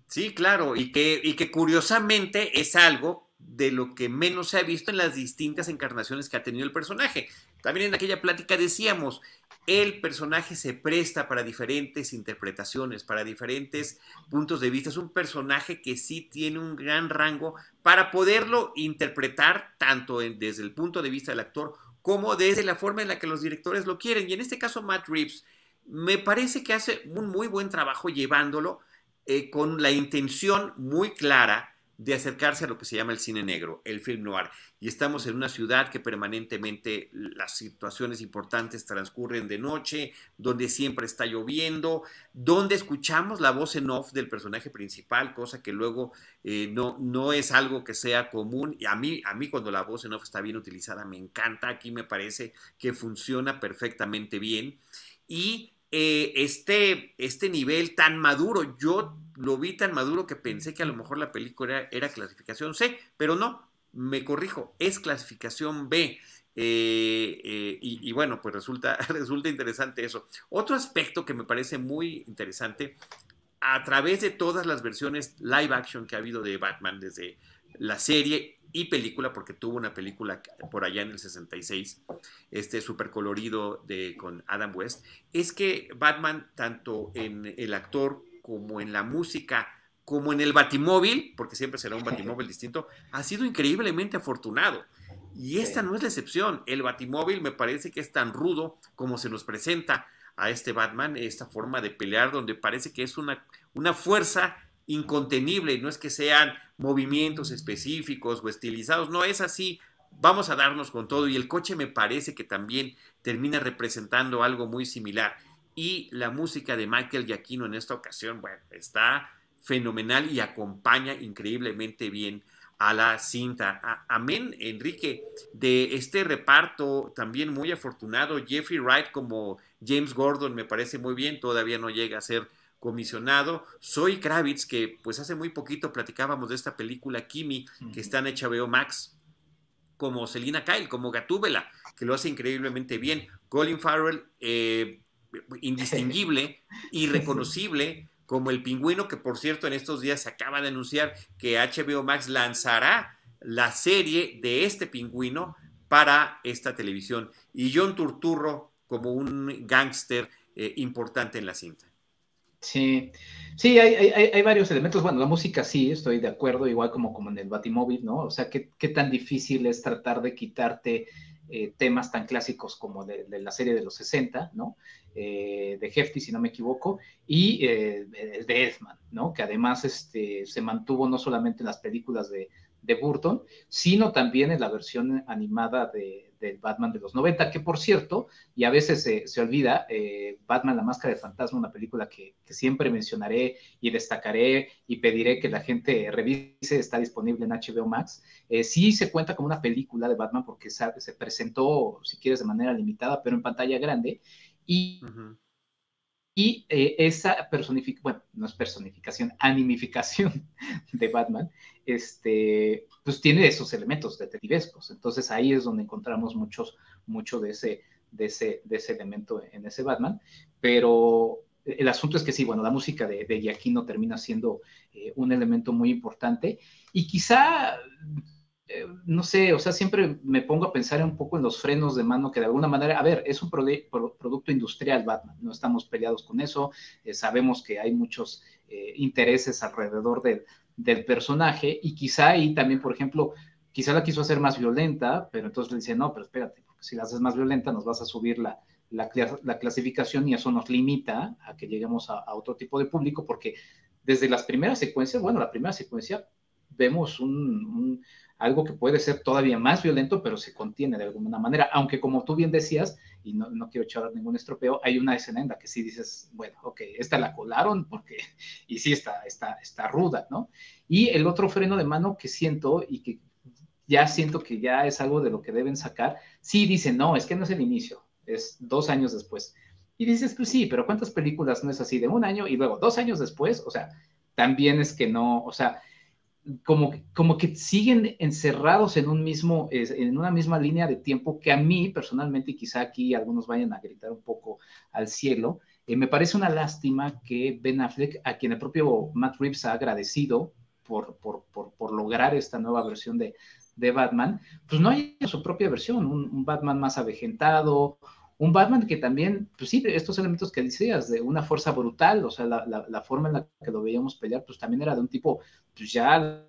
S2: Sí, claro, y que, y que curiosamente es algo de lo que menos se ha visto en las distintas encarnaciones que ha tenido el personaje. También en aquella plática decíamos, el personaje se presta para diferentes interpretaciones, para diferentes puntos de vista. Es un personaje que sí tiene un gran rango para poderlo interpretar tanto desde el punto de vista del actor como desde la forma en la que los directores lo quieren. Y en este caso Matt Reeves me parece que hace un muy buen trabajo llevándolo eh, con la intención muy clara de acercarse a lo que se llama el cine negro, el film noir. Y estamos en una ciudad que permanentemente las situaciones importantes transcurren de noche, donde siempre está lloviendo, donde escuchamos la voz en off del personaje principal, cosa que luego eh, no, no es algo que sea común. Y a mí, a mí cuando la voz en off está bien utilizada, me encanta. Aquí me parece que funciona perfectamente bien. Y eh, este, este nivel tan maduro. Yo lo vi tan maduro que pensé que a lo mejor la película era, clasificación C, pero no, me corrijo, es clasificación B. Eh, eh, y, bueno, pues resulta, resulta interesante eso. Otro aspecto que me parece muy interesante, a través de todas las versiones live action que ha habido de Batman, desde la serie y película, porque tuvo una película por allá en el 66, este súper colorido de, con Adam West, es que Batman, tanto en el actor como en la música, como en el batimóvil, porque siempre será un batimóvil distinto, ha sido increíblemente afortunado. Y esta no es la excepción. El batimóvil me parece que es tan rudo como se nos presenta a este Batman, esta forma de pelear donde parece que es una, una fuerza incontenible, no es que sean movimientos específicos o estilizados, no es así, vamos a darnos con todo y el coche me parece que también termina representando algo muy similar y la música de Michael Giacchino en esta ocasión, bueno, está fenomenal y acompaña increíblemente bien a la cinta. amén, Enrique, de este reparto también muy afortunado. Jeffrey Wright como James Gordon me parece muy bien, todavía no llega a ser comisionado. Soy Kravitz, que pues hace muy poquito platicábamos de esta película Kimi, que está en HBO Max, como Selina Kyle, como Gatúbela, que lo hace increíblemente bien. Colin Farrell, eh, indistinguible, irreconocible, como el pingüino, que por cierto en estos días se acaba de anunciar que HBO Max lanzará la serie de este pingüino para esta televisión. Y John Turturro como un gángster eh, importante en la cinta.
S3: Sí, sí, hay, varios elementos. Bueno, la música sí, estoy de acuerdo, igual como, como en el Batimóvil, ¿no? O sea, ¿qué, qué tan difícil es tratar de quitarte eh, temas tan clásicos como de, la serie de los 60, ¿no? Eh, de Hefty, si no me equivoco, y eh, de Edman, ¿no? Que además este, se mantuvo no solamente en las películas de, de Burton, sino también en la versión animada de, del Batman de los 90, que por cierto, y a veces se, olvida, eh, Batman la Máscara de Fantasma, una película que, siempre mencionaré y destacaré y pediré que la gente revise, está disponible en HBO Max. Eh, sí se cuenta como una película de Batman porque se, se, presentó, si quieres, de manera limitada, pero en pantalla grande. Y y eh, esa personificación, bueno, no es personificación, animificación de Batman, este, pues tiene esos elementos detectivescos. Entonces ahí es donde encontramos muchos, mucho de ese, de ese, de ese elemento en ese Batman. Pero el asunto es que sí, bueno, la música de, de Giacchino termina siendo eh, un elemento muy importante y quizá eh, no sé, o sea, siempre me pongo a pensar un poco en los frenos de mano que de alguna manera, a ver, es un producto industrial Batman, no estamos peleados con eso, eh, sabemos que hay muchos eh, intereses alrededor del personaje y quizá ahí también, por ejemplo, quizá la quiso hacer más violenta, pero entonces le dice, no, pero espérate, porque si la haces más violenta nos vas a subir la, la, clasificación y eso nos limita a que lleguemos a, a otro tipo de público porque desde las primeras secuencias, bueno, la primera secuencia vemos un, algo que puede ser todavía más violento, pero se contiene de alguna manera, aunque como tú bien decías, y no, no, quiero echar ningún estropeo, hay una escena en la que sí dices, bueno, ok, esta la colaron porque, y sí está, está, está ruda, ¿no? Y el otro freno de mano que siento y que ya siento que ya es algo de lo que deben sacar, sí dicen, no, es que no es el inicio, es dos años después. Y dices, pues sí, pero ¿cuántas películas no es así de un año y luego dos años después? O sea, también es que no, o sea, como, como que siguen encerrados en, un mismo, en una misma línea de tiempo que a mí personalmente, y quizá aquí algunos vayan a gritar un poco al cielo, eh, me parece una lástima que Ben Affleck, a quien el propio Matt Reeves ha agradecido por, por, por, por lograr esta nueva versión de, de, Batman, pues no hay su propia versión, un, un Batman más avejentado, un Batman que también, pues sí, estos elementos que decías, de una fuerza brutal, o sea, la, la, forma en la que lo veíamos pelear, pues también era de un tipo, pues ya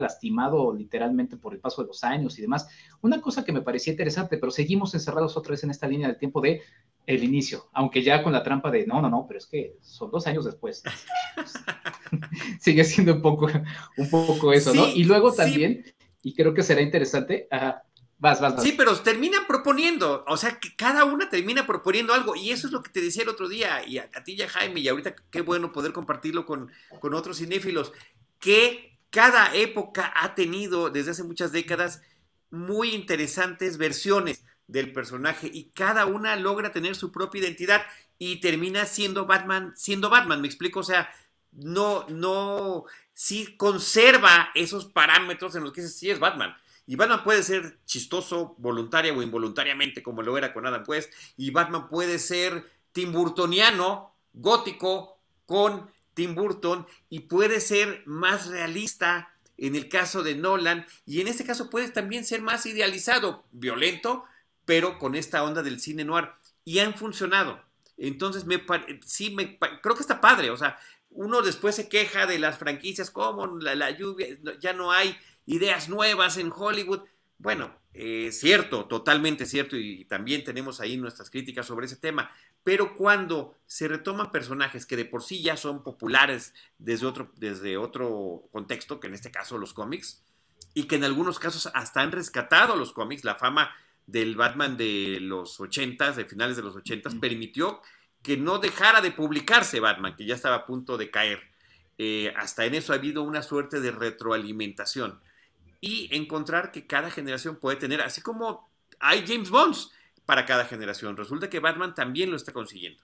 S3: lastimado literalmente por el paso de los años y demás. Una cosa que me parecía interesante, pero seguimos encerrados otra vez en esta línea del tiempo de el inicio, aunque ya con la trampa de no, no, no, pero es que son dos años después. Sigue siendo un poco, un poco eso, ¿no? Y luego también, y creo que será interesante, ajá,
S2: Sí, pero terminan proponiendo, o sea, que cada una termina proponiendo algo, y eso es lo que te decía el otro día, y a, ti y a Jaime, y ahorita qué bueno poder compartirlo con, con otros cinéfilos, que cada época ha tenido desde hace muchas décadas muy interesantes versiones del personaje y cada una logra tener su propia identidad y termina siendo Batman, siendo Batman, me explico, o sea, no, no, sí conserva esos parámetros en los que sí es Batman. Y Batman puede ser chistoso, voluntaria o involuntariamente, como lo era con Adam West. Y Batman puede ser Tim Burtoniano, gótico, con Tim Burton. Y puede ser más realista, en el caso de Nolan, y en este caso puede también ser más idealizado, violento, pero con esta onda del cine noir, y han funcionado. Entonces, me, sí, me, creo que está padre, o sea, uno después se queja de las franquicias, como la, lluvia, ya no hay ideas nuevas en Hollywood. Bueno, eh, cierto, totalmente cierto, y, también tenemos ahí nuestras críticas sobre ese tema, pero cuando se retoman personajes que de por sí ya son populares desde otro, desde otro contexto, que en este caso los cómics, y que en algunos casos hasta han rescatado los cómics, la fama del Batman de los 80 de finales de los 80 permitió que no dejara de publicarse Batman, que ya estaba a punto de caer. Eh, hasta en eso ha habido una suerte de retroalimentación y encontrar que cada generación puede tener, así como hay James Bonds para cada generación. Resulta que Batman también lo está consiguiendo.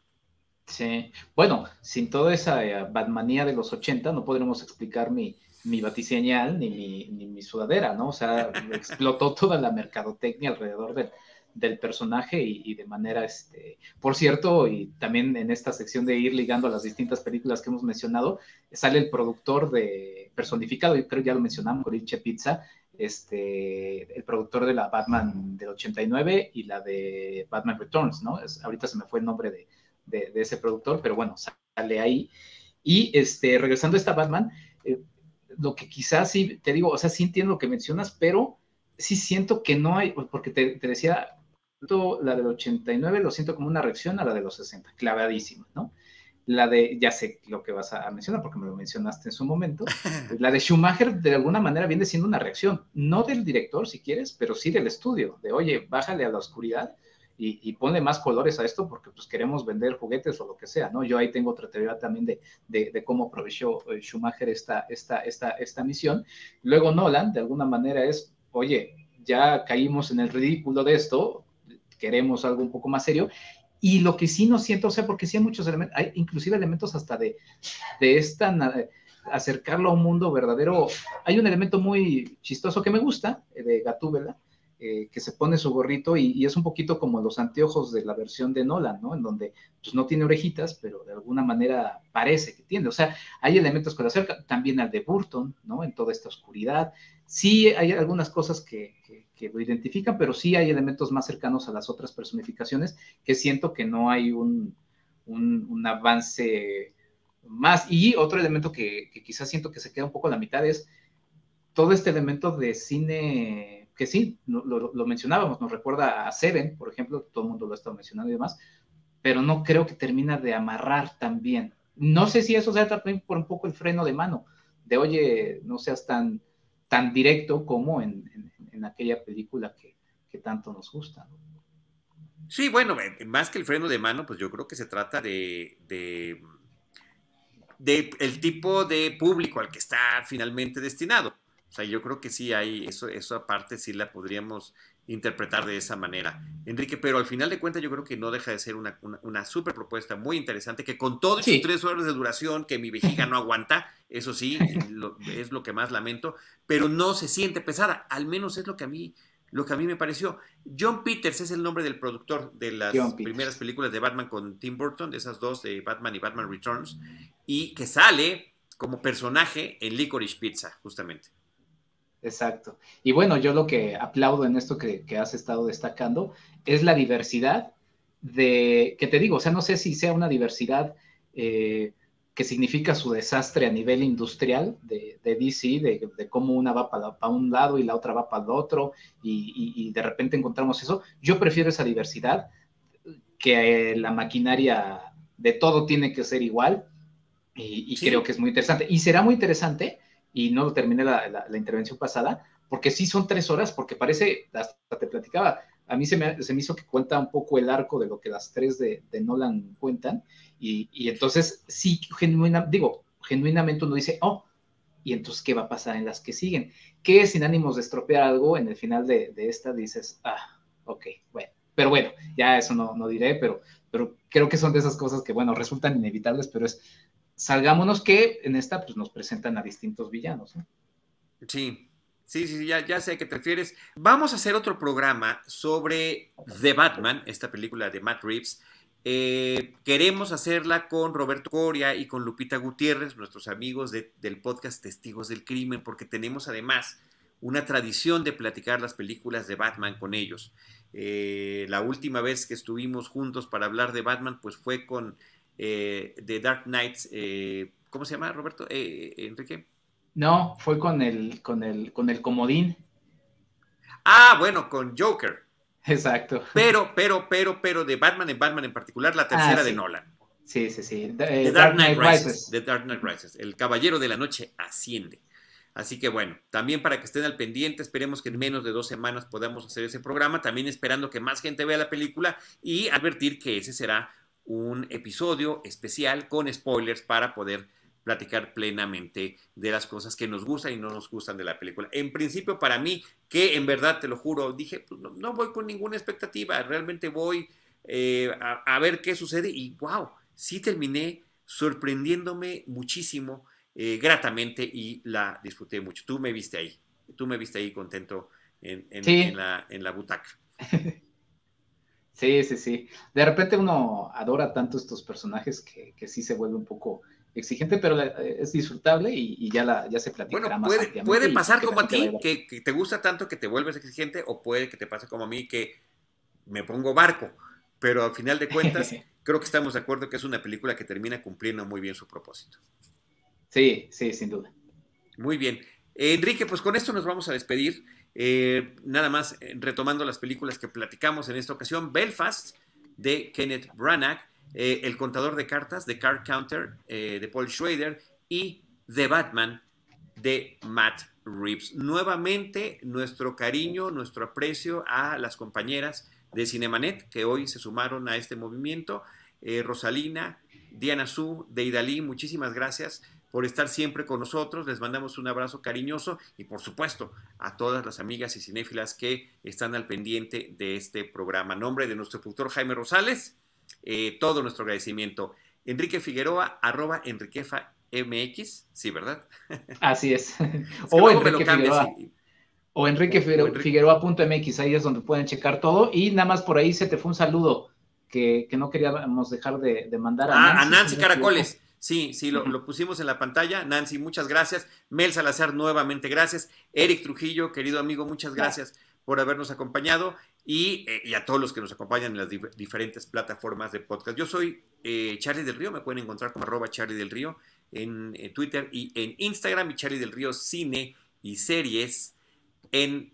S3: Sí, bueno, sin toda esa eh, Batmanía de los 80 no podremos explicar mi, mi batiseñal ni mi, ni mi sudadera, ¿no? O sea, explotó toda la mercadotecnia alrededor del, del personaje y, de manera, este, por cierto, y también en esta sección de ir ligando a las distintas películas que hemos mencionado, sale el productor de personificado, y creo ya lo mencionamos, Coriche Pizza, este, el productor de la Batman del 89 y la de Batman Returns, ¿no? ahorita se me fue el nombre de, de, ese productor, pero bueno, sale ahí. Y este, regresando a esta Batman, eh, lo que quizás sí, te digo, o sea, sí entiendo lo que mencionas, pero sí siento que no hay, porque te, te decía, la del 89 lo siento como una reacción a la de los 60, clavadísima, ¿no? La de, ya sé lo que vas a mencionar porque me lo mencionaste en su momento, la de Schumacher de alguna manera viene siendo una reacción, no del director si quieres, pero sí del estudio, de oye, bájale a la oscuridad y, y ponle más colores a esto porque pues queremos vender juguetes o lo que sea, ¿no? Yo ahí tengo otra teoría también de, de, cómo aprovechó eh, Schumacher esta, esta, esta, esta misión. Luego Nolan, de alguna manera es, oye, ya caímos en el ridículo de esto, queremos algo un poco más serio. Y lo que sí no siento, o sea, porque sí hay muchos elementos, hay inclusive elementos hasta de, de esta, acercarlo a un mundo verdadero. Hay un elemento muy chistoso que me gusta, eh, de Gatúbela, eh, que se pone su gorrito y, es un poquito como los anteojos de la versión de Nolan, ¿no? En donde pues no tiene orejitas, pero de alguna manera parece que tiene. O sea, hay elementos que lo acercan, también al de Burton, ¿no? En toda esta oscuridad. Sí hay algunas cosas que, que, lo identifican, pero sí hay elementos más cercanos a las otras personificaciones que siento que no hay un, un, avance más. Y otro elemento que, que, quizás siento que se queda un poco a la mitad es todo este elemento de cine, que sí, lo, lo, mencionábamos, nos recuerda a Seven, por ejemplo, todo el mundo lo ha estado mencionando y demás, pero no creo que termina de amarrar tan bien. No sé si eso sea también por un poco el freno de mano, de oye, no seas tan tan directo como en, aquella película que, tanto nos gusta.
S2: Sí, bueno, eh, más que el freno de mano, pues yo creo que se trata de, de, el tipo de público al que está finalmente destinado. O sea, yo creo que sí hay, eso, eso aparte sí la podríamos interpretar de esa manera. Enrique, pero al final de cuentas yo creo que no deja de ser una, una, super propuesta muy interesante, que con todas sus tres horas de duración que mi vejiga no aguanta, eso sí, es lo que más lamento, pero no se siente pesada, al menos es lo que a mí lo que a mí me pareció. John Peters es el nombre del productor de las primeras películas de Batman con Tim Burton, de esas dos de Batman y Batman Returns, y que sale como personaje en Licorice Pizza, justamente.
S3: Exacto. Y bueno, yo lo que aplaudo en esto que, has estado destacando es la diversidad de, que te digo, o sea, no sé si sea una diversidad eh, que significa su desastre a nivel industrial de, DC, de, cómo una va para, un lado y la otra va para el otro, y, de repente encontramos eso. Yo prefiero esa diversidad que la maquinaria de todo tiene que ser igual, y, creo que es muy interesante. Y será muy interesante y no terminé la, intervención pasada, porque sí son tres horas, porque parece, hasta te platicaba, a mí se me, se me hizo que cuenta un poco el arco de lo que las tres de, Nolan cuentan, y, y, entonces sí, genuina, digo, genuinamente uno dice, oh, y entonces, ¿qué va a pasar en las que siguen? Que sin ánimos de estropear algo, en el final de, de esta dices, ah, ok, bueno, pero bueno, ya eso no, no diré, pero, pero creo que son de esas cosas que, bueno, resultan inevitables, pero es salgámonos que en esta pues nos presentan a distintos villanos.
S2: Sí, sí, sí, ya, ya sé a qué te refieres. Vamos a hacer otro programa sobre The Batman, esta película de Matt Reeves, Eh, queremos hacerla con Roberto Coria y con Lupita Gutiérrez, nuestros amigos del podcast Testigos del Crimen, porque tenemos además una tradición de platicar las películas de Batman con ellos. Eh, la última vez que estuvimos juntos para hablar de Batman, pues fue con eh, The Dark Knights. ¿Cómo se llama, Roberto? Enrique.
S3: No, fue con el, con el, con el comodín.
S2: Ah, bueno, con Joker.
S3: Exacto.
S2: Pero, pero, pero, pero de Batman en Batman en particular, la tercera ah, de Nolan.
S3: Sí, sí, sí.
S2: The, Dark, Knight Rises. The Dark Knight Rises. El Caballero de la Noche asciende. Así que bueno, también para que estén al pendiente, esperemos que en menos de dos semanas podamos hacer ese programa, también esperando que más gente vea la película y advertir que ese será un episodio especial con spoilers para poder platicar plenamente de las cosas que nos gustan y no nos gustan de la película. En principio, para mí, que en verdad te lo juro, dije, pues no, voy con ninguna expectativa, realmente voy eh, a, ver qué sucede y wow, sí terminé sorprendiéndome muchísimo, eh, gratamente y la disfruté mucho. Tú me viste ahí, tú me viste ahí contento en, la, en la butaca.
S3: Sí, sí, sí. De repente uno adora tanto estos personajes que, que sí se vuelve un poco exigente, pero eh, es disfrutable y, ya, la, ya se platicará
S2: bueno, puede, Puede pasar como a ti, que, te gusta tanto que te vuelves exigente, o puede que te pase como a mí, que me pongo barco, pero al final de cuentas, creo que estamos de acuerdo que es una película que termina cumpliendo muy bien su propósito.
S3: Sí, sí, sin duda.
S2: Muy bien. Enrique, pues con esto nos vamos a despedir. Eh, nada más eh, retomando las películas que platicamos en esta ocasión, Belfast de Kenneth Branagh, eh, el contador de cartas, The Card Counter, de Paul Schrader, y The Batman, de Matt Reeves. Nuevamente, nuestro cariño, nuestro aprecio a las compañeras de Cinemanet que hoy se sumaron a este movimiento. Rosalina, Diana Su, Deidali, muchísimas gracias por estar siempre con nosotros. Les mandamos un abrazo cariñoso y por supuesto a todas las amigas y cinéfilas que están al pendiente de este programa. nombre de nuestro productor Jaime Rosales eh, todo nuestro agradecimiento. Enrique Figueroa, arroba Enriquefa MX, sí, ¿verdad?
S3: Así es. o, Enrique Figueroa, o Enrique Figueroa.mx, ahí es donde pueden checar todo. Y nada más por ahí se te fue un saludo que, no queríamos dejar de, mandar a
S2: ah, Nancy. A Nancy Caracoles. Sí, sí, lo, lo, pusimos en la pantalla. Nancy, muchas gracias. Mel Salazar, nuevamente gracias. Eric Trujillo, querido amigo, muchas gracias por habernos acompañado. Eh, y, a todos los que nos acompañan en las diferentes plataformas de podcast. Yo soy eh, Charlie del Río, me pueden encontrar como arroba Charlie del Río en eh, Twitter y en Instagram y Charlie del Río Cine y Series en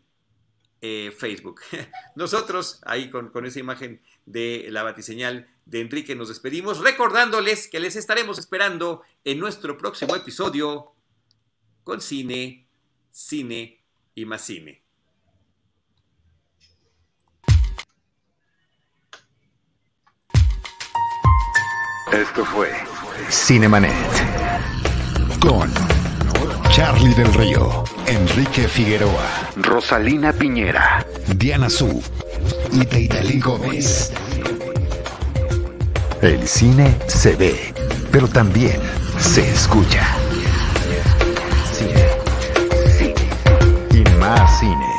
S2: Facebook. Nosotros ahí con, con esa imagen de la batiseñal de Enrique nos despedimos recordándoles que les estaremos esperando en nuestro próximo episodio con cine, cine y más cine.
S1: Esto fue Cinemanet con Charlie del Río, Enrique Figueroa, Rosalina Piñera, Diana Su y Deidali Gómez. El cine se ve, pero también se escucha. Cine. Cine. Y más cine.